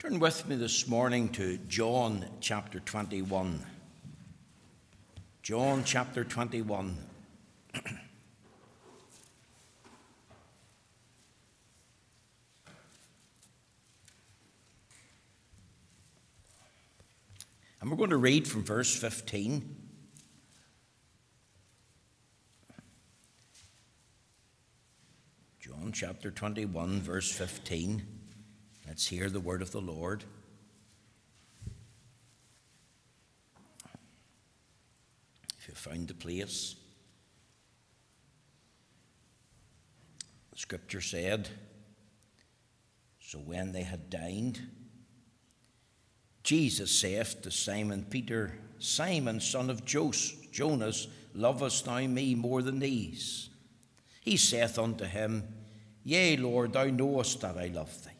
Turn with me this morning to John chapter 21. John chapter 21. and we're going to read from verse 15. John chapter 21, verse 15. Let's hear the word of the Lord. If you found the place, the scripture said, So when they had dined, Jesus saith to Simon Peter, Simon, son of Jonas, lovest thou me more than these? He saith unto him, Yea, Lord, thou knowest that I love thee.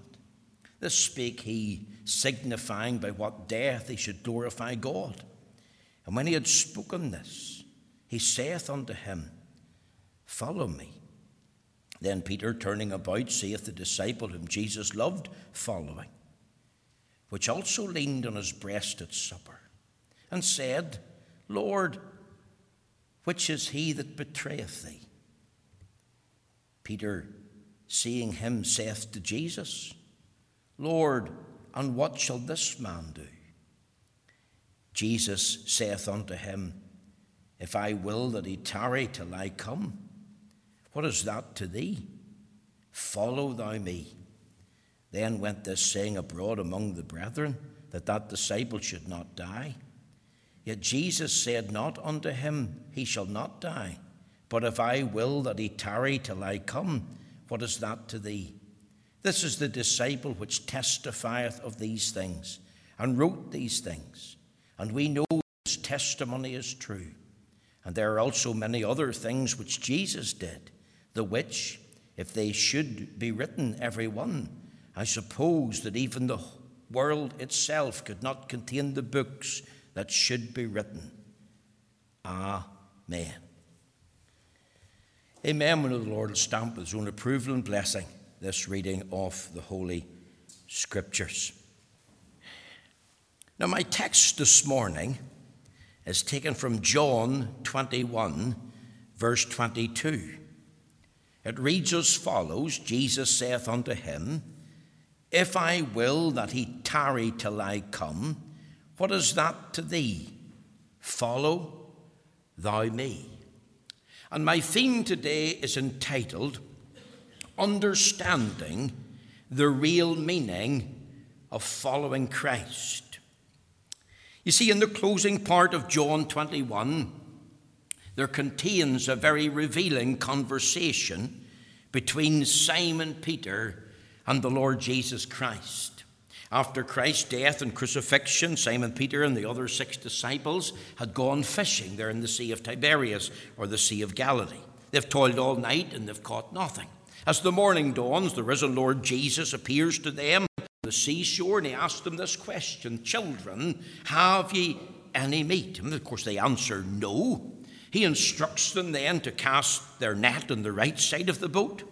This spake he, signifying by what death he should glorify God. And when he had spoken this, he saith unto him, Follow me. Then Peter, turning about, saith the disciple whom Jesus loved, following, which also leaned on his breast at supper, and said, Lord, which is he that betrayeth thee? Peter, seeing him, saith to Jesus, Lord, and what shall this man do? Jesus saith unto him, If I will that he tarry till I come, what is that to thee? Follow thou me. Then went this saying abroad among the brethren, that that disciple should not die. Yet Jesus said not unto him, He shall not die. But if I will that he tarry till I come, what is that to thee? This is the disciple which testifieth of these things and wrote these things. And we know his testimony is true. And there are also many other things which Jesus did, the which, if they should be written, every one, I suppose that even the world itself could not contain the books that should be written. Amen. Amen. When the Lord will stamp his own approval and blessing this reading of the Holy Scriptures. Now, my text this morning is taken from John 21, verse 22. It reads as follows Jesus saith unto him, If I will that he tarry till I come, what is that to thee? Follow thou me. And my theme today is entitled understanding the real meaning of following Christ. You see, in the closing part of John 21, there contains a very revealing conversation between Simon Peter and the Lord Jesus Christ. After Christ's death and crucifixion, Simon Peter and the other six disciples had gone fishing there in the Sea of Tiberias or the Sea of Galilee. They've toiled all night and they've caught nothing. As the morning dawns, the risen Lord Jesus appears to them on the seashore and he asks them this question Children, have ye any meat? And of course, they answer no. He instructs them then to cast their net on the right side of the boat.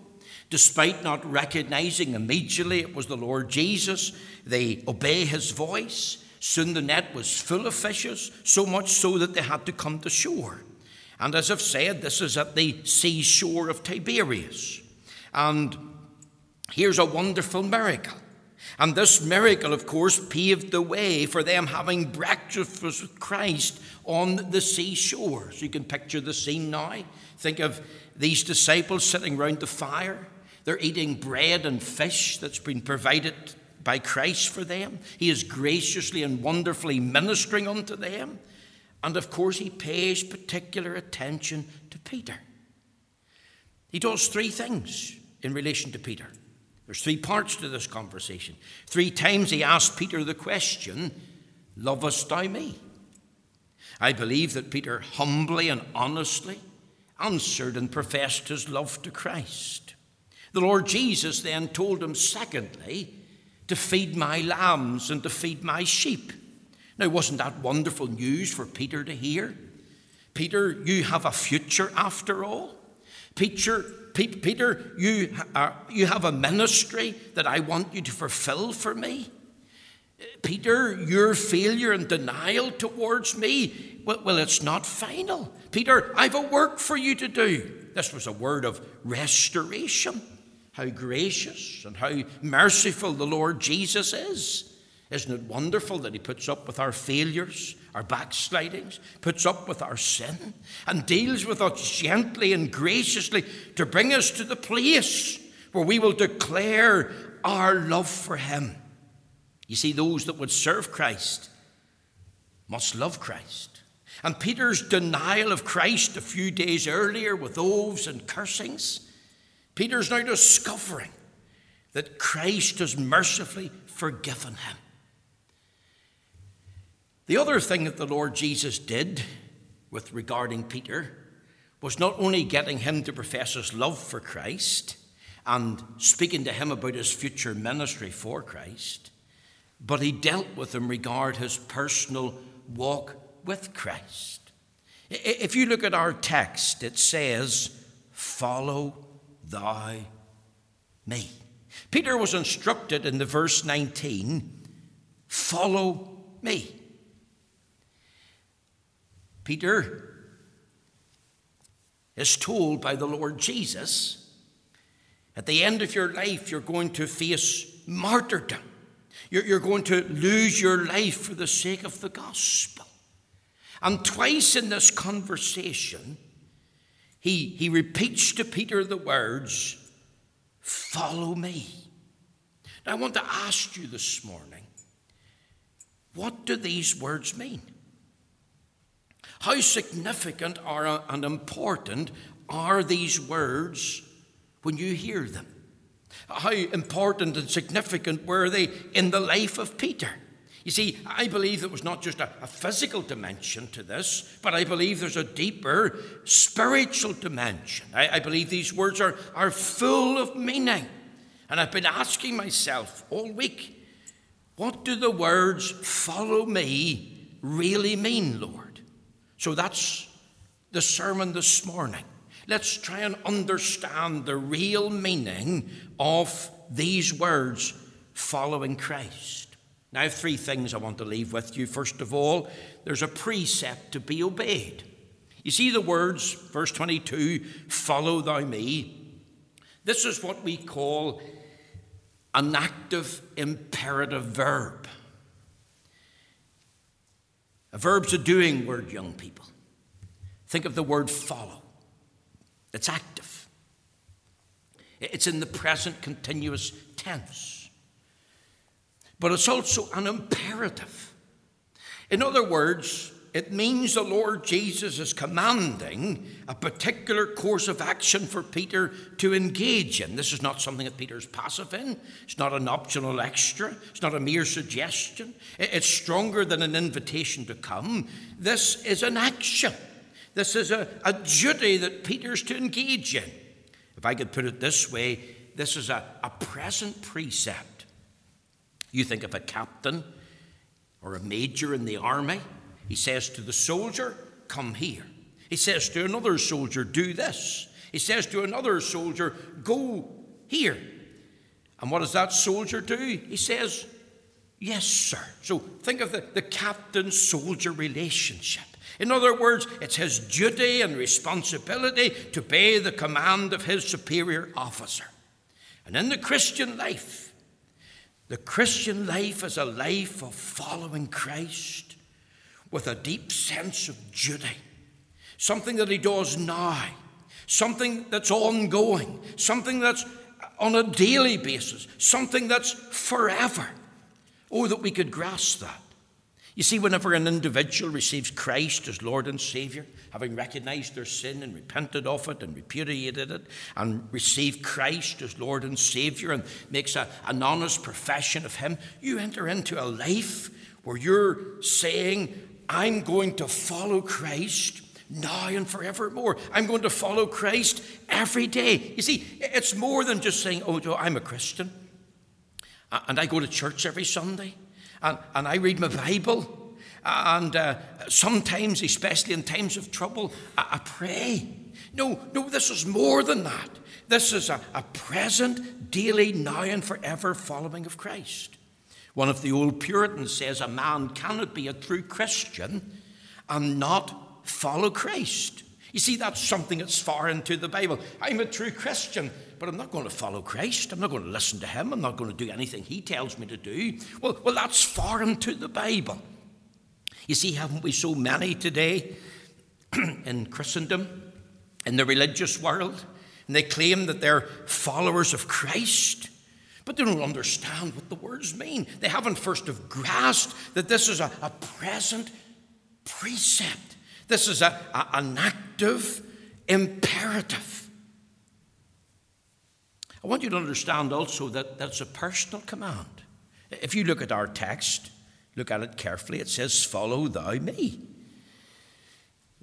Despite not recognizing immediately it was the Lord Jesus, they obey his voice. Soon the net was full of fishes, so much so that they had to come to shore. And as I've said, this is at the seashore of Tiberias. And here's a wonderful miracle. And this miracle, of course, paved the way for them having breakfast with Christ on the seashore. So you can picture the scene now. Think of these disciples sitting round the fire. They're eating bread and fish that's been provided by Christ for them. He is graciously and wonderfully ministering unto them. And of course, he pays particular attention to Peter. He does three things in relation to Peter. There's three parts to this conversation. Three times he asked Peter the question, Lovest thou me? I believe that Peter humbly and honestly answered and professed his love to Christ. The Lord Jesus then told him, secondly, to feed my lambs and to feed my sheep. Now, wasn't that wonderful news for Peter to hear? Peter, you have a future after all. Peter, Peter, you, are, you have a ministry that I want you to fulfill for me. Peter, your failure and denial towards me, well, well, it's not final. Peter, I've a work for you to do. This was a word of restoration. How gracious and how merciful the Lord Jesus is. Isn't it wonderful that He puts up with our failures, our backslidings, puts up with our sin, and deals with us gently and graciously to bring us to the place where we will declare our love for Him? You see, those that would serve Christ must love Christ. And Peter's denial of Christ a few days earlier with oaths and cursings, Peter's now discovering that Christ has mercifully forgiven him. The other thing that the Lord Jesus did with regarding Peter was not only getting him to profess his love for Christ and speaking to him about his future ministry for Christ, but he dealt with him regard his personal walk with Christ. If you look at our text, it says, Follow thy me. Peter was instructed in the verse 19, Follow me. Peter is told by the Lord Jesus at the end of your life, you're going to face martyrdom. You're, going to lose your life for the sake of the gospel. And twice in this conversation, he, he repeats to Peter the words, Follow me. Now, I want to ask you this morning, what do these words mean? How significant are, uh, and important are these words when you hear them? How important and significant were they in the life of Peter? You see, I believe there was not just a, a, physical dimension to this, but I believe there's a deeper spiritual dimension. I, I believe these words are, are full of meaning. And I've been asking myself all week what do the words follow me really mean, Lord? So that's the sermon this morning. Let's try and understand the real meaning of these words following Christ. Now, I have three things I want to leave with you. First of all, there's a precept to be obeyed. You see the words, verse 22, follow thou me. This is what we call an active imperative verb. A verb's a doing word, young people. Think of the word follow. It's active. It's in the present continuous tense. But it's also an imperative. In other words, it means the Lord Jesus is commanding a particular course of action for Peter to engage in. This is not something that Peter's passive in. It's not an optional extra. It's not a mere suggestion. It's stronger than an invitation to come. This is an action. This is a, a duty that Peter's to engage in. If I could put it this way, this is a, a present precept. You think of a captain or a major in the army he says to the soldier, Come here. He says to another soldier, Do this. He says to another soldier, Go here. And what does that soldier do? He says, Yes, sir. So think of the, the captain soldier relationship. In other words, it's his duty and responsibility to obey the command of his superior officer. And in the Christian life, The Christian life is a life of following Christ with a deep sense of duty, something that he does now, something that's ongoing, something that's on a daily basis, something that's forever. Oh, that we could grasp that. You see, whenever an individual receives Christ as Lord and Saviour, having recognized their sin and repented of it and repudiated it, and received Christ as Lord and Saviour and makes a, an honest profession of Him, you enter into a life where you're saying, I'm going to follow Christ now and forevermore. I'm going to follow Christ every day. You see, it's more than just saying, oh, I'm a Christian and I go to church every Sunday and, and I read my Bible. And uh, sometimes, especially in times of trouble, I, I, pray. No, no, this is more than that. This is a, a present, daily, now and forever following of Christ. One of the old Puritans says a man cannot be a true Christian and not follow Christ. You see, that's something that's foreign to the Bible. I'm a true Christian, but I'm not going to follow Christ. I'm not going to listen to him. I'm not going to do anything he tells me to do. Well, well that's foreign to the Bible. You see, haven't we so many today in Christendom, in the religious world, and they claim that they're followers of Christ, but they don't understand what the words mean. They haven't first have grasped that this is a, a present precept. This is a, a, an active imperative. I want you to understand also that that's a personal command. If you look at our text, look at it carefully, it says, Follow thou me.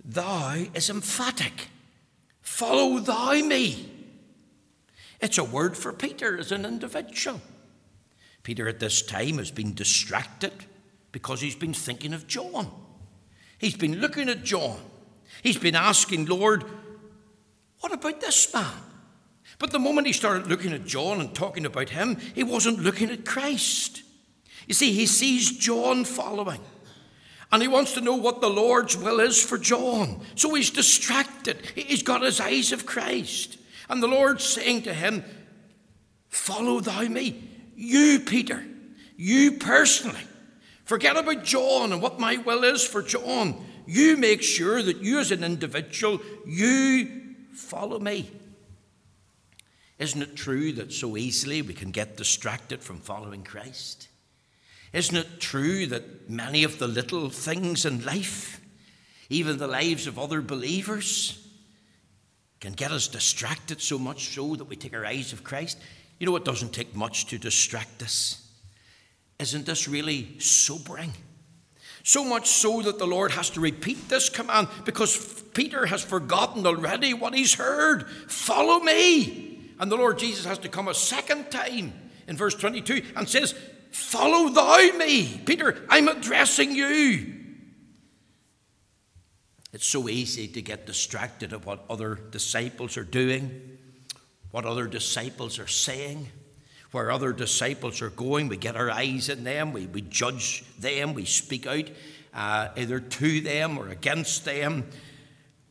Thou is emphatic. Follow thou me. It's a word for Peter as an individual. Peter at this time has been distracted because he's been thinking of John. He's been looking at John. He's been asking, Lord, what about this man? But the moment he started looking at John and talking about him, he wasn't looking at Christ. You see, he sees John following. And he wants to know what the Lord's will is for John. So he's distracted. He's got his eyes of Christ. And the Lord saying to him, Follow thou me. You, Peter, you personally. Forget about John and what my will is for John. You make sure that you, as an individual, you follow me. Isn't it true that so easily we can get distracted from following Christ? Isn't it true that many of the little things in life, even the lives of other believers, can get us distracted so much so that we take our eyes off Christ? You know, it doesn't take much to distract us. Isn't this really sobering? So much so that the Lord has to repeat this command because Peter has forgotten already what he's heard. Follow me. And the Lord Jesus has to come a second time in verse 22 and says, Follow thou me. Peter, I'm addressing you. It's so easy to get distracted of what other disciples are doing, what other disciples are saying, where other disciples are going. We get our eyes in them, we, we judge them, we speak out uh, either to them or against them,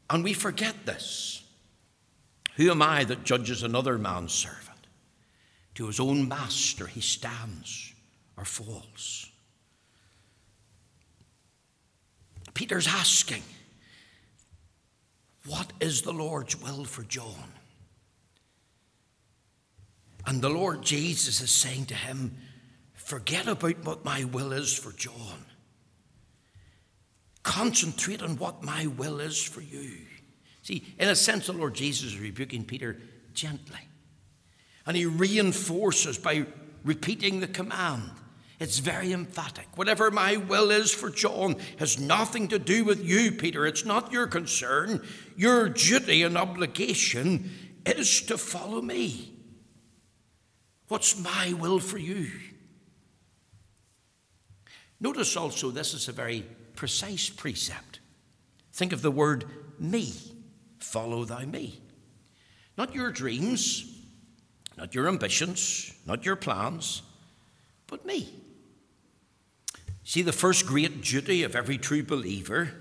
and we forget this. Who am I that judges another man's servant? To his own master he stands or falls. Peter's asking, What is the Lord's will for John? And the Lord Jesus is saying to him, Forget about what my will is for John. Concentrate on what my will is for you. See, in a sense, the Lord Jesus is rebuking Peter gently. And he reinforces by repeating the command. It's very emphatic. Whatever my will is for John has nothing to do with you, Peter. It's not your concern. Your duty and obligation is to follow me. What's my will for you? Notice also, this is a very precise precept. Think of the word me. Follow thou me. Not your dreams, not your ambitions, not your plans, but me. See, the first great duty of every true believer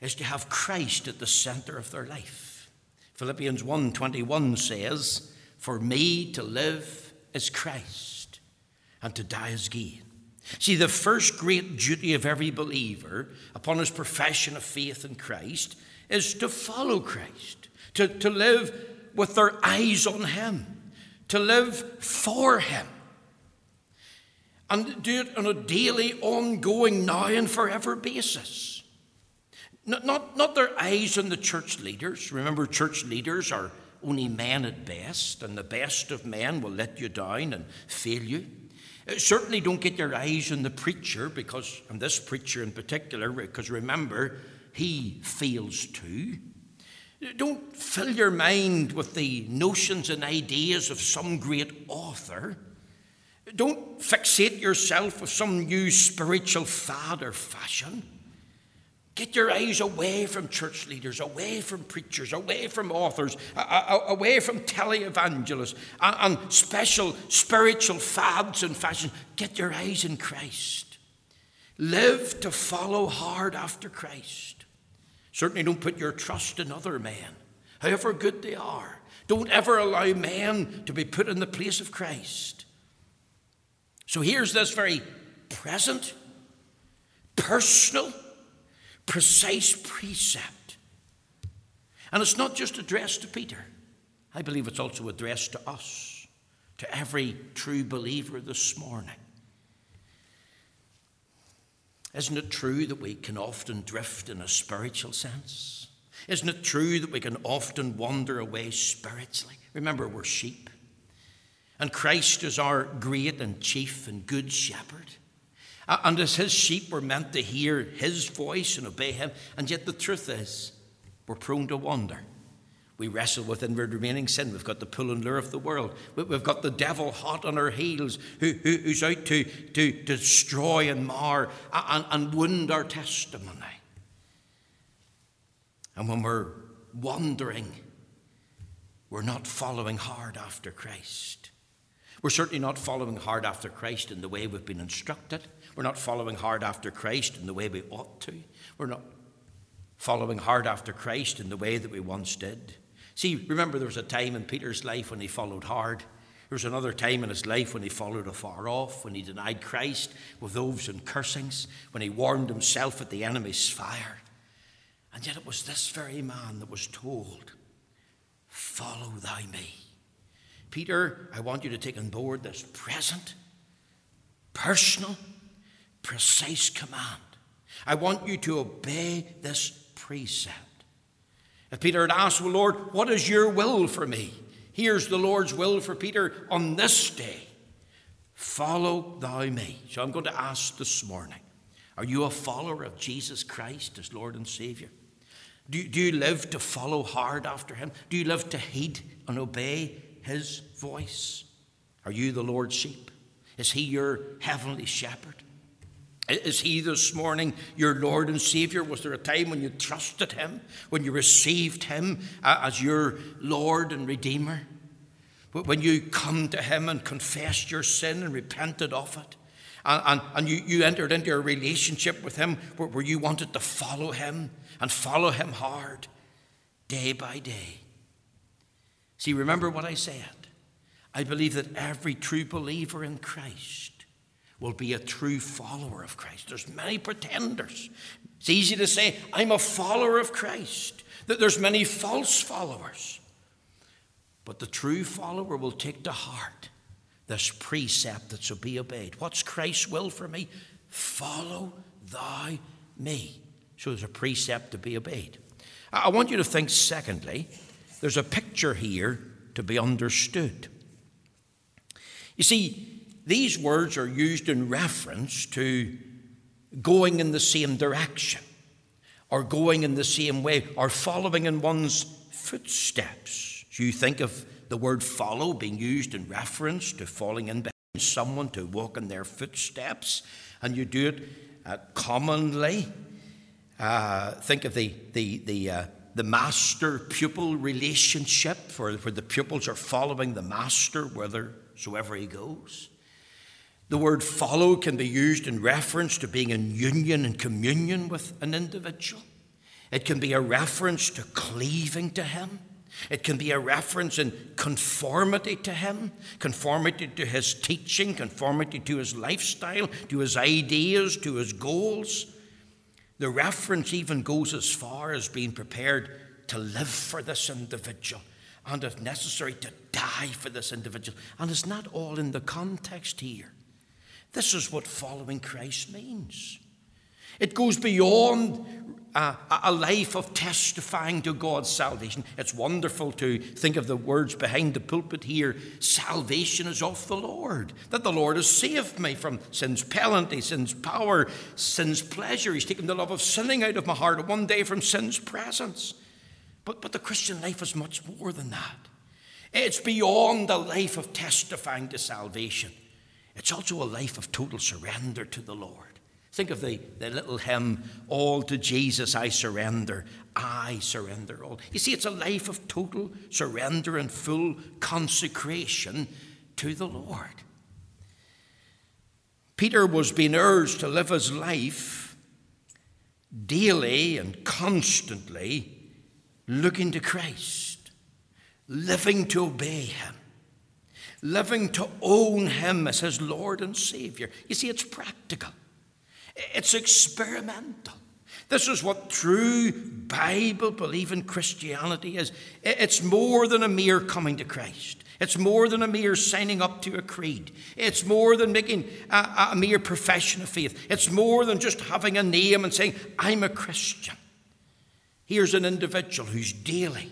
is to have Christ at the center of their life. Philippians 1:21 says, "For me to live is Christ, and to die is gain. See, the first great duty of every believer upon his profession of faith in Christ is to follow Christ, to, to live with their eyes on Him, to live for Him, and do it on a daily, ongoing, now and forever basis. Not, not, not their eyes on the church leaders. Remember, church leaders are only men at best, and the best of men will let you down and fail you. Uh, certainly don't get your eyes on the preacher, because, and this preacher in particular, because remember, he fails too. Don't fill your mind with the notions and ideas of some great author. Don't fixate yourself with some new spiritual fad or fashion. Get your eyes away from church leaders, away from preachers, away from authors, away from televangelists and special spiritual fads and fashions. Get your eyes in Christ. Live to follow hard after Christ. Certainly don't put your trust in other men, however good they are. Don't ever allow men to be put in the place of Christ. So here's this very present, personal, precise precept. And it's not just addressed to Peter, I believe it's also addressed to us, to every true believer this morning. Isn't it true that we can often drift in a spiritual sense? Isn't it true that we can often wander away spiritually? Remember, we're sheep. And Christ is our great and chief and good shepherd. And as his sheep, we're meant to hear his voice and obey him. And yet the truth is, we're prone to wander. We wrestle with inward remaining sin. We've got the pull and lure of the world. We've got the devil hot on our heels who, who, who's out to, to, destroy and mar and, and wound our testimony. And when we're wandering, we're not following hard after Christ. We're certainly not following hard after Christ in the way we've been instructed. We're not following hard after Christ in the way we ought to. We're not following hard after Christ in the way that we once did. See, remember there was a time in Peter's life when he followed hard. There was another time in his life when he followed afar off, when he denied Christ with oaths and cursings, when he warmed himself at the enemy's fire. And yet it was this very man that was told, Follow thou me. Peter, I want you to take on board this present, personal, precise command. I want you to obey this precept. If Peter had asked, Well, Lord, what is your will for me? Here's the Lord's will for Peter on this day Follow thou me. So I'm going to ask this morning Are you a follower of Jesus Christ as Lord and Savior? Do, do you live to follow hard after Him? Do you live to heed and obey His voice? Are you the Lord's sheep? Is He your heavenly shepherd? Is he this morning your Lord and Savior? Was there a time when you trusted him, when you received him as your Lord and Redeemer? When you come to him and confessed your sin and repented of it? And, and, and you, you entered into a relationship with him where, where you wanted to follow him and follow him hard day by day. See, remember what I said. I believe that every true believer in Christ will be a true follower of Christ. There's many pretenders. It's easy to say, I'm a follower of Christ, that there's many false followers. But the true follower will take to heart this precept that's to be obeyed. What's Christ's will for me? Follow thy me. So there's a precept to be obeyed. I want you to think, secondly, there's a picture here to be understood. You see, these words are used in reference to going in the same direction, or going in the same way, or following in one's footsteps. So you think of the word follow being used in reference to falling in behind someone to walk in their footsteps, and you do it uh, commonly. Uh, think of the, the, the, uh, the master pupil relationship, where, where the pupils are following the master whithersoever he goes. The word follow can be used in reference to being in union and communion with an individual. It can be a reference to cleaving to him. It can be a reference in conformity to Him, conformity to His teaching, conformity to His lifestyle, to His ideas, to His goals. The reference even goes as far as being prepared to live for this individual and, if necessary, to die for this individual. And it's not all in the context here. This is what following Christ means. It goes beyond a, a, life of testifying to God's salvation. It's wonderful to think of the words behind the pulpit here salvation is of the Lord, that the Lord has saved me from sin's penalty, sin's power, sin's pleasure. He's taken the love of sinning out of my heart and one day from sin's presence. But, but the Christian life is much more than that. It's beyond a life of testifying to salvation. It's also a life of total surrender to the Lord. Think of the, the little hymn, All to Jesus I surrender, I surrender all. You see, it's a life of total surrender and full consecration to the Lord. Peter was being urged to live his life daily and constantly looking to Christ, living to obey Him, living to own Him as His Lord and Savior. You see, it's practical, it's experimental. This is what true Bible believing Christianity is. It's more than a mere coming to Christ. It's more than a mere signing up to a creed. It's more than making a, a, mere profession of faith. It's more than just having a name and saying, I'm a Christian. Here's an individual who's daily,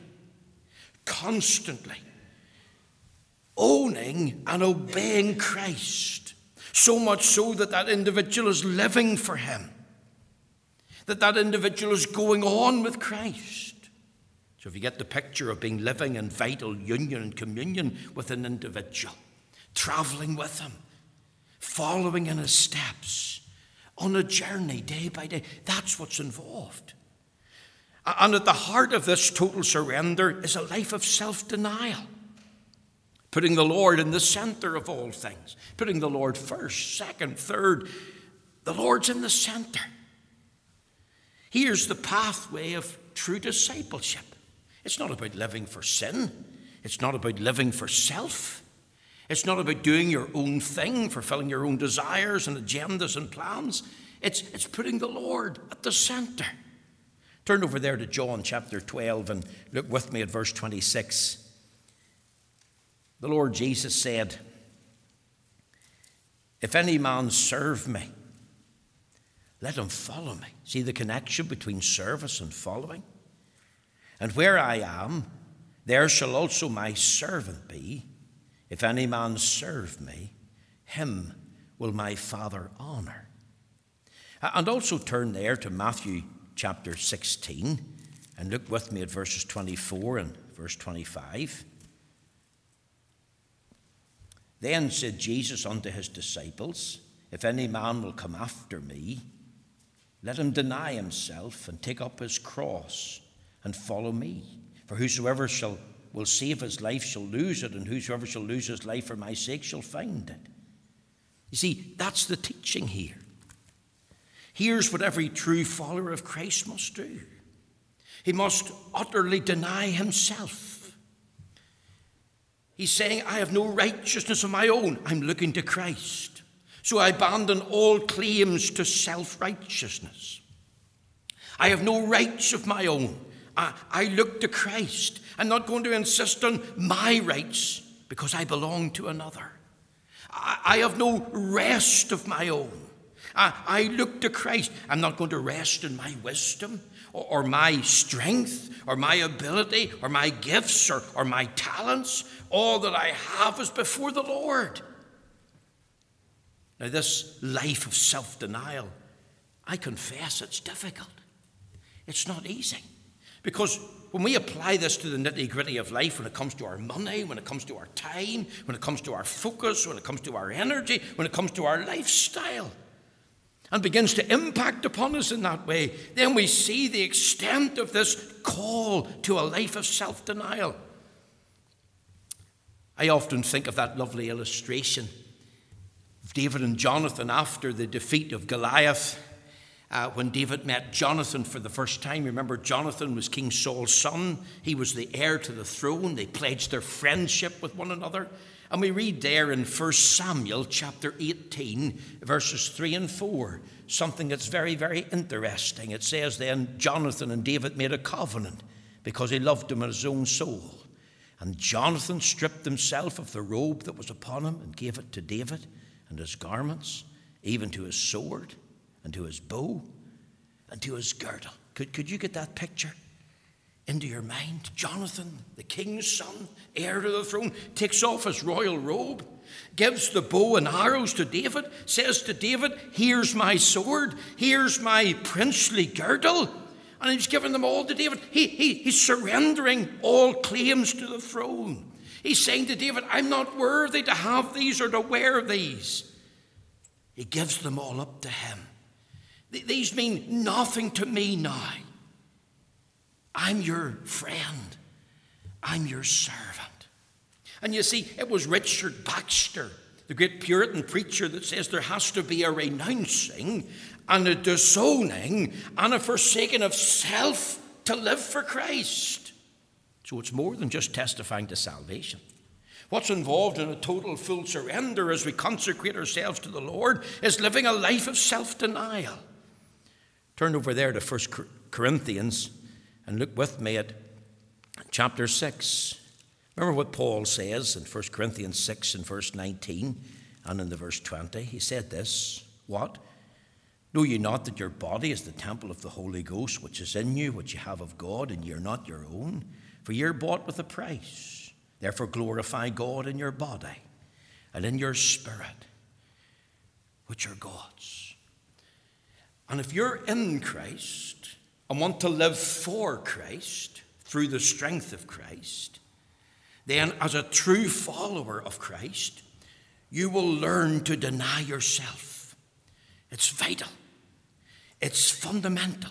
constantly owning and obeying Christ. So much so that that individual is living for Him, that that individual is going on with Christ. So, if you get the picture of being living in vital union and communion with an individual, traveling with Him, following in His steps, on a journey day by day, that's what's involved. And at the heart of this total surrender is a life of self denial, putting the Lord in the center of all things, putting the Lord first, second, third. The Lord's in the center. Here's the pathway of true discipleship. It's not about living for sin, it's not about living for self. It's not about doing your own thing, fulfilling your own desires and agendas and plans. It's, it's putting the Lord at the center. Turn over there to John chapter 12 and look with me at verse 26. The Lord Jesus said, If any man serve me, let him follow me. See the connection between service and following? And where I am, there shall also my servant be. If any man serve me, him will my Father honour. And also turn there to Matthew chapter 16 and look with me at verses 24 and verse 25. Then said Jesus unto his disciples, If any man will come after me, let him deny himself and take up his cross and follow me. For whosoever shall will save his life shall lose it, and whosoever shall lose his life for my sake shall find it. You see, that's the teaching here. Here's what every true follower of Christ must do he must utterly deny himself. He's saying, I have no righteousness of my own. I'm looking to Christ. So I abandon all claims to self righteousness. I have no rights of my own. I, I, look to Christ. I'm not going to insist on my rights because I belong to another. I, I have no rest of my own. I, I look to Christ. I'm not going to rest in my wisdom or, my strength or my ability or my gifts or, or my talents. All that I have is before the Lord. Now, this life of self denial, I confess it's difficult. It's not easy. Because when we apply this to the nitty gritty of life, when it comes to our money, when it comes to our time, when it comes to our focus, when it comes to our energy, when it comes to our lifestyle, and begins to impact upon us in that way, then we see the extent of this call to a life of self denial. I often think of that lovely illustration of David and Jonathan after the defeat of Goliath. uh, when David met Jonathan for the first time. Remember, Jonathan was King Saul's son, he was the heir to the throne. They pledged their friendship with one another. And we read there in 1 Samuel chapter 18, verses 3 and 4, something that's very, very interesting. It says then Jonathan and David made a covenant because he loved him in his own soul. And Jonathan stripped himself of the robe that was upon him and gave it to David and his garments, even to his sword and to his bow and to his girdle. Could, could you get that picture into your mind? Jonathan, the king's son, heir to the throne, takes off his royal robe, gives the bow and arrows to David, says to David, Here's my sword, here's my princely girdle. And he's giving them all to David. He, he, he's surrendering all claims to the throne. He's saying to David, I'm not worthy to have these or to wear these. He gives them all up to him. These mean nothing to me now. I'm your friend, I'm your servant. And you see, it was Richard Baxter, the great Puritan preacher, that says there has to be a renouncing and a disowning and a forsaking of self to live for Christ. So it's more than just testifying to salvation. What's involved in a total full surrender as we consecrate ourselves to the Lord is living a life of self denial. Turn over there to 1 Corinthians and look with me at chapter 6. Remember what Paul says in 1 Corinthians 6 and verse 19 and in the verse 20? He said this What? Know ye not that your body is the temple of the Holy Ghost, which is in you, which you have of God, and ye are not your own? For ye are bought with a price. Therefore glorify God in your body and in your spirit, which are God's. And if you're in Christ and want to live for Christ through the strength of Christ, then as a true follower of Christ, you will learn to deny yourself. It's vital. It's fundamental.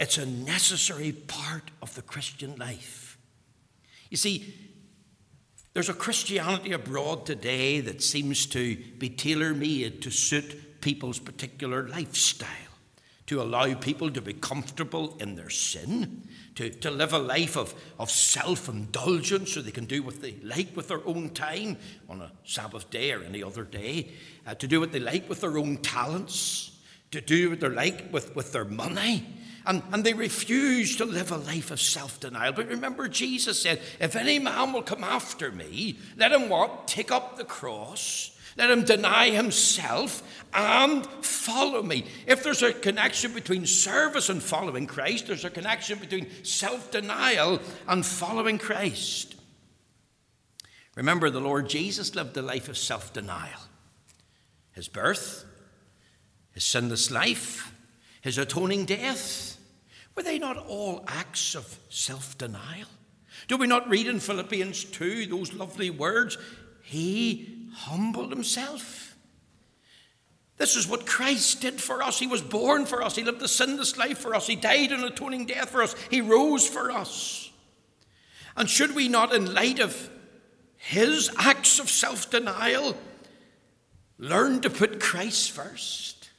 It's a necessary part of the Christian life. You see, there's a Christianity abroad today that seems to be tailor made to suit people's particular lifestyle, to allow people to be comfortable in their sin, to, to live a life of, of self indulgence so they can do what they like with their own time on a Sabbath day or any other day, uh, to do what they like with their own talents to do what they like with, with their money. And, and they refuse to live a life of self denial. But remember, Jesus said, If any man will come after me, let him what? Take up the cross. Let him deny himself and follow me. If there's a connection between service and following Christ, there's a connection between self denial and following Christ. Remember, the Lord Jesus lived a life of self denial. His birth, his sinless life, his atoning death, were they not all acts of self denial? Do we not read in Philippians 2 those lovely words? He humbled himself. This is what Christ did for us. He was born for us. He lived a sinless life for us. He died an atoning death for us. He rose for us. And should we not, in light of his acts of self denial, learn to put Christ first?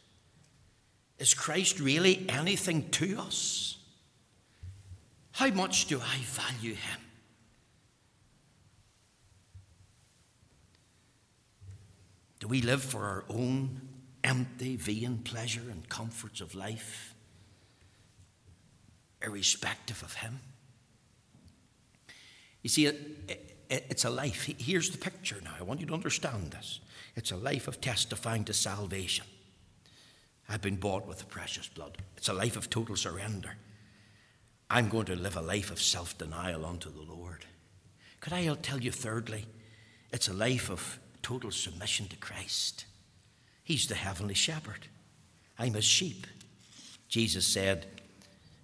Is Christ really anything to us? How much do I value him? Do we live for our own empty, vain pleasure and comforts of life, irrespective of him? You see, it, it, it's a life. Here's the picture now. I want you to understand this. It's a life of testifying to salvation. I've been bought with the precious blood. It's a life of total surrender. I'm going to live a life of self denial unto the Lord. Could I tell you, thirdly, it's a life of total submission to Christ. He's the heavenly shepherd. I'm his sheep. Jesus said,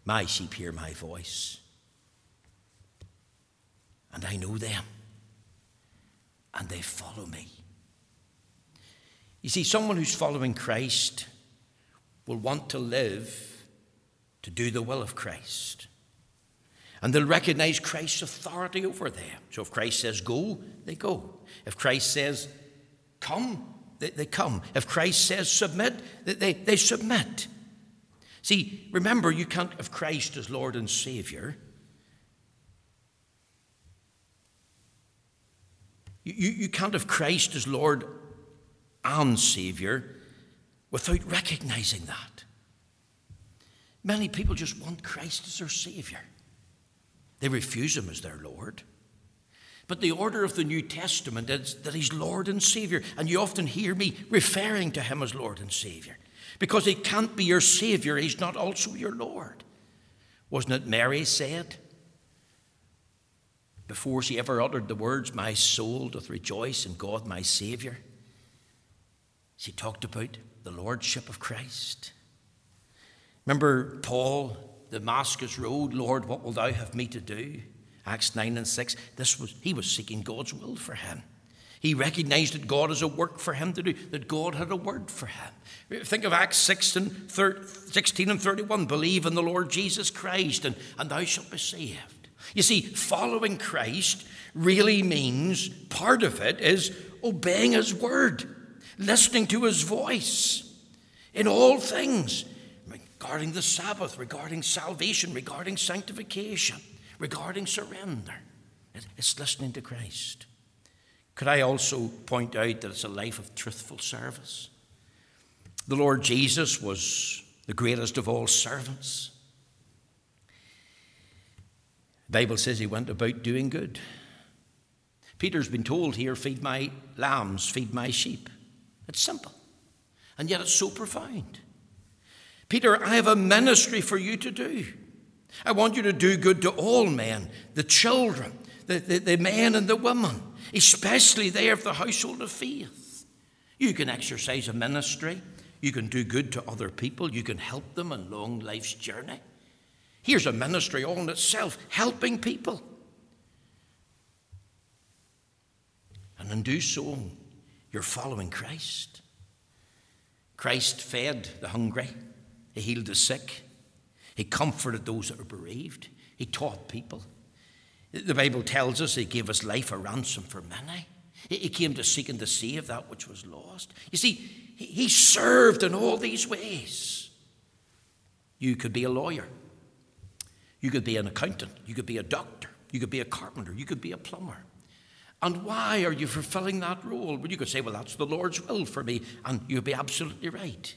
My sheep hear my voice, and I know them, and they follow me. You see, someone who's following Christ will want to live to do the will of Christ. And they'll recognize Christ's authority over them. So if Christ says go, they go. If Christ says come, they, they come. If Christ says submit, they, they, they submit. See, remember, you can't have Christ as Lord and Savior. You, you, you can't have Christ as Lord and Savior without recognizing that. Many people just want Christ as their Savior, they refuse Him as their Lord. But the order of the New Testament is that He's Lord and Savior, and you often hear me referring to Him as Lord and Savior because He can't be your Savior, He's not also your Lord. Wasn't it Mary said? Before she ever uttered the words, My soul doth rejoice in God my Saviour, she talked about the Lordship of Christ. Remember Paul, Damascus Road, Lord, what will thou have me to do? Acts 9 and 6. This was he was seeking God's will for him. He recognized that God has a work for him to do, that God had a word for him. Think of Acts six 16, 16 and 31. Believe in the Lord Jesus Christ, and, and thou shalt be saved. You see, following Christ really means part of it is obeying his word, listening to his voice in all things regarding the Sabbath, regarding salvation, regarding sanctification, regarding surrender. It's listening to Christ. Could I also point out that it's a life of truthful service? The Lord Jesus was the greatest of all servants. The Bible says he went about doing good. Peter's been told here, feed my lambs, feed my sheep. It's simple, and yet it's so profound. Peter, I have a ministry for you to do. I want you to do good to all men, the children, the, the, the men and the women, especially they of the household of faith. You can exercise a ministry. You can do good to other people. You can help them in long life's journey. Here's a ministry all in itself, helping people. And in do so, you're following Christ. Christ fed the hungry. He healed the sick. He comforted those that were bereaved. He taught people. The Bible tells us he gave his life a ransom for many. He came to seek and to save that which was lost. You see, he served in all these ways. You could be a lawyer. You could be an accountant. You could be a doctor. You could be a carpenter. You could be a plumber. And why are you fulfilling that role? Well, you could say, well, that's the Lord's will for me. And you'd be absolutely right.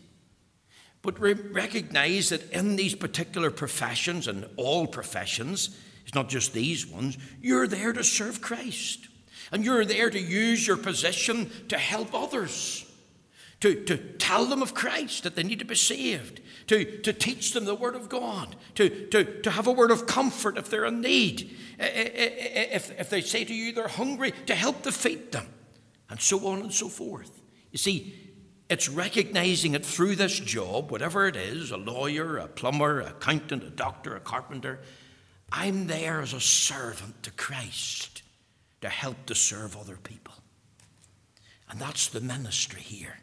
But re- recognize that in these particular professions and all professions, it's not just these ones, you're there to serve Christ. And you're there to use your position to help others, to, to tell them of Christ that they need to be saved, to, to teach them the Word of God, to, to, to have a word of comfort if they're in need, if, if they say to you they're hungry, to help feed them, and so on and so forth. You see, it's recognizing it through this job, whatever it is a lawyer, a plumber, a accountant, a doctor, a carpenter. I'm there as a servant to Christ to help to serve other people. And that's the ministry here.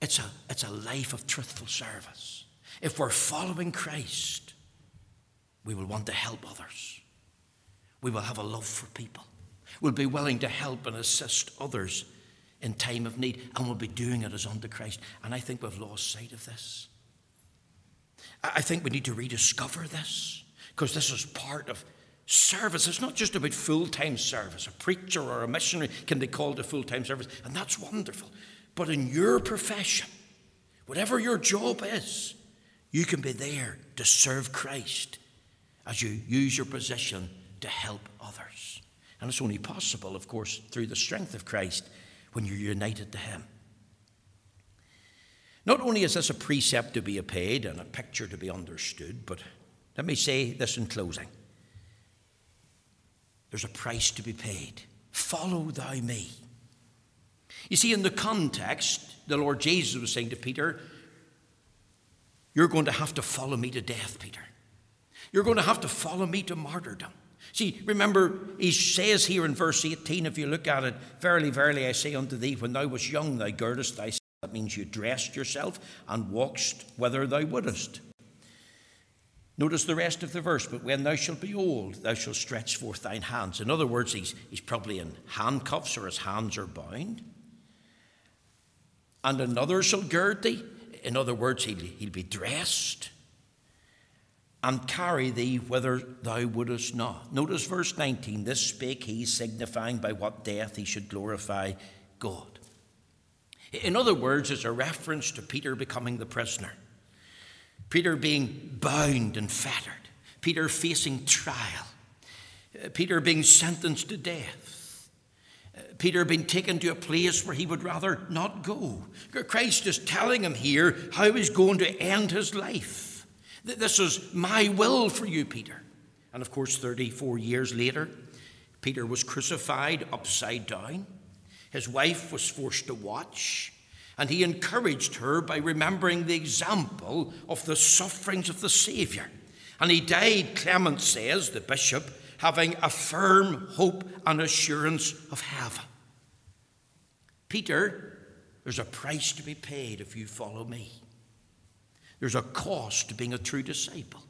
It's a, it's a life of truthful service. If we're following Christ, we will want to help others. We will have a love for people. We'll be willing to help and assist others in time of need, and we'll be doing it as unto Christ. And I think we've lost sight of this. I think we need to rediscover this because this is part of service. It's not just about full time service. A preacher or a missionary can be called to full time service, and that's wonderful. But in your profession, whatever your job is, you can be there to serve Christ as you use your position to help others. And it's only possible, of course, through the strength of Christ when you're united to Him. Not only is this a precept to be obeyed and a picture to be understood, but let me say this in closing. There's a price to be paid. Follow thou me. You see, in the context, the Lord Jesus was saying to Peter, You're going to have to follow me to death, Peter. You're going to have to follow me to martyrdom. See, remember, he says here in verse 18, if you look at it, Verily, verily, I say unto thee, when thou wast young, thou girdest thyself. That means you dressed yourself and walked whither thou wouldest. Notice the rest of the verse, but when thou shalt be old, thou shalt stretch forth thine hands. In other words, he's, he's probably in handcuffs or his hands are bound. And another shall gird thee. In other words, he'll, he'll be dressed and carry thee whither thou wouldest not. Notice verse 19 this spake he, signifying by what death he should glorify God. In other words, it's a reference to Peter becoming the prisoner, Peter being bound and fettered, Peter facing trial, Peter being sentenced to death. Peter being taken to a place where he would rather not go. Christ is telling him here how he's going to end his life. This is my will for you, Peter. And of course, 34 years later, Peter was crucified upside down. His wife was forced to watch, and he encouraged her by remembering the example of the sufferings of the Saviour. And he died, Clement says, the bishop, having a firm hope and assurance of heaven. Peter, there's a price to be paid if you follow me. There's a cost to being a true disciple.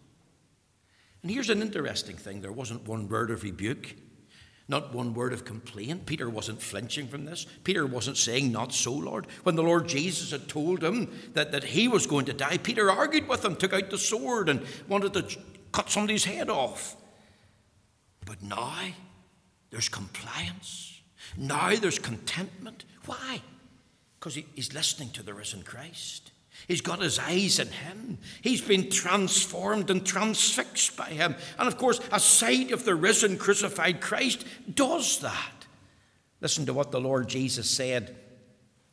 And here's an interesting thing there wasn't one word of rebuke, not one word of complaint. Peter wasn't flinching from this. Peter wasn't saying, Not so, Lord. When the Lord Jesus had told him that, that he was going to die, Peter argued with him, took out the sword, and wanted to cut somebody's head off. But now there's compliance. Now there's contentment. Why? Because he, he's listening to the risen Christ. He's got his eyes in him. He's been transformed and transfixed by him. And of course, a sight of the risen, crucified Christ does that. Listen to what the Lord Jesus said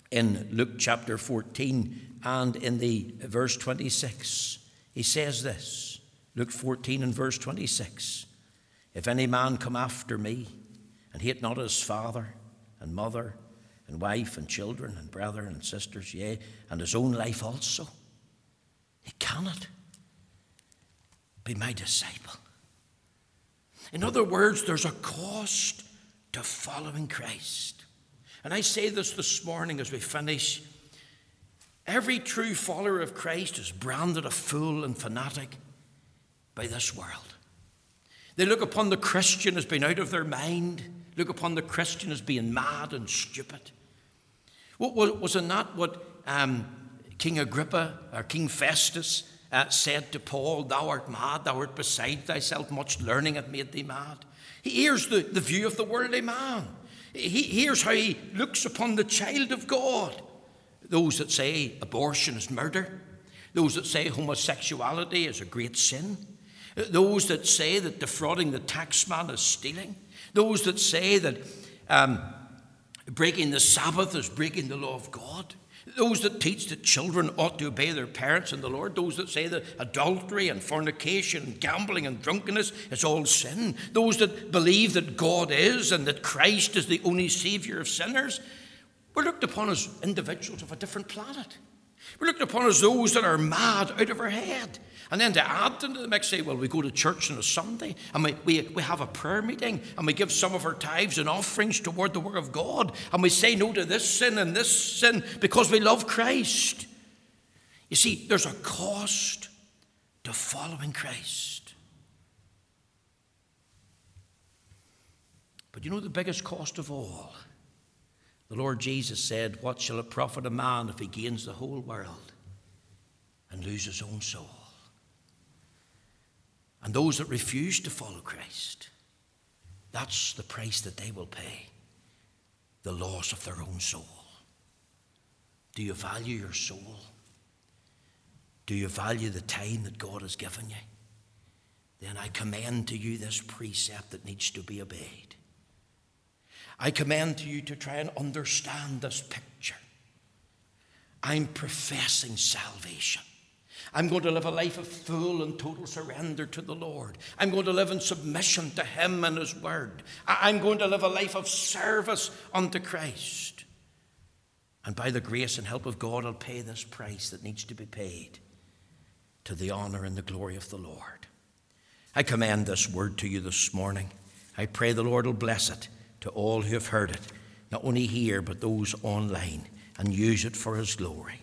in Luke chapter 14 and in the verse 26. He says this Luke 14 and verse 26. If any man come after me and hate not his father and mother and wife and children and brethren and sisters, yea, and his own life also, he cannot be my disciple. In other words, there's a cost to following Christ. And I say this this morning as we finish. Every true follower of Christ is branded a fool and fanatic by this world. They look upon the Christian as being out of their mind, look upon the Christian as being mad and stupid. Wasn't that what um, King Agrippa or King Festus uh, said to Paul, Thou art mad, thou art beside thyself, much learning hath made thee mad. Here's the, the view of the worldly man. He, here's how he looks upon the child of God. Those that say abortion is murder, those that say homosexuality is a great sin, those that say that defrauding the taxman is stealing. Those that say that um, breaking the Sabbath is breaking the law of God. Those that teach that children ought to obey their parents and the Lord. Those that say that adultery and fornication and gambling and drunkenness is all sin. Those that believe that God is and that Christ is the only Savior of sinners. We're looked upon as individuals of a different planet. We're looked upon as those that are mad out of our head. And then to add into the mix, say, well, we go to church on a Sunday and we, we, we have a prayer meeting and we give some of our tithes and offerings toward the work of God and we say no to this sin and this sin because we love Christ. You see, there's a cost to following Christ. But you know the biggest cost of all? The Lord Jesus said, What shall it profit a man if he gains the whole world and lose his own soul? And those that refuse to follow Christ, that's the price that they will pay the loss of their own soul. Do you value your soul? Do you value the time that God has given you? Then I commend to you this precept that needs to be obeyed. I commend to you to try and understand this picture. I'm professing salvation. I'm going to live a life of full and total surrender to the Lord. I'm going to live in submission to Him and His Word. I'm going to live a life of service unto Christ. And by the grace and help of God, I'll pay this price that needs to be paid to the honor and the glory of the Lord. I commend this word to you this morning. I pray the Lord will bless it to all who have heard it, not only here, but those online, and use it for His glory.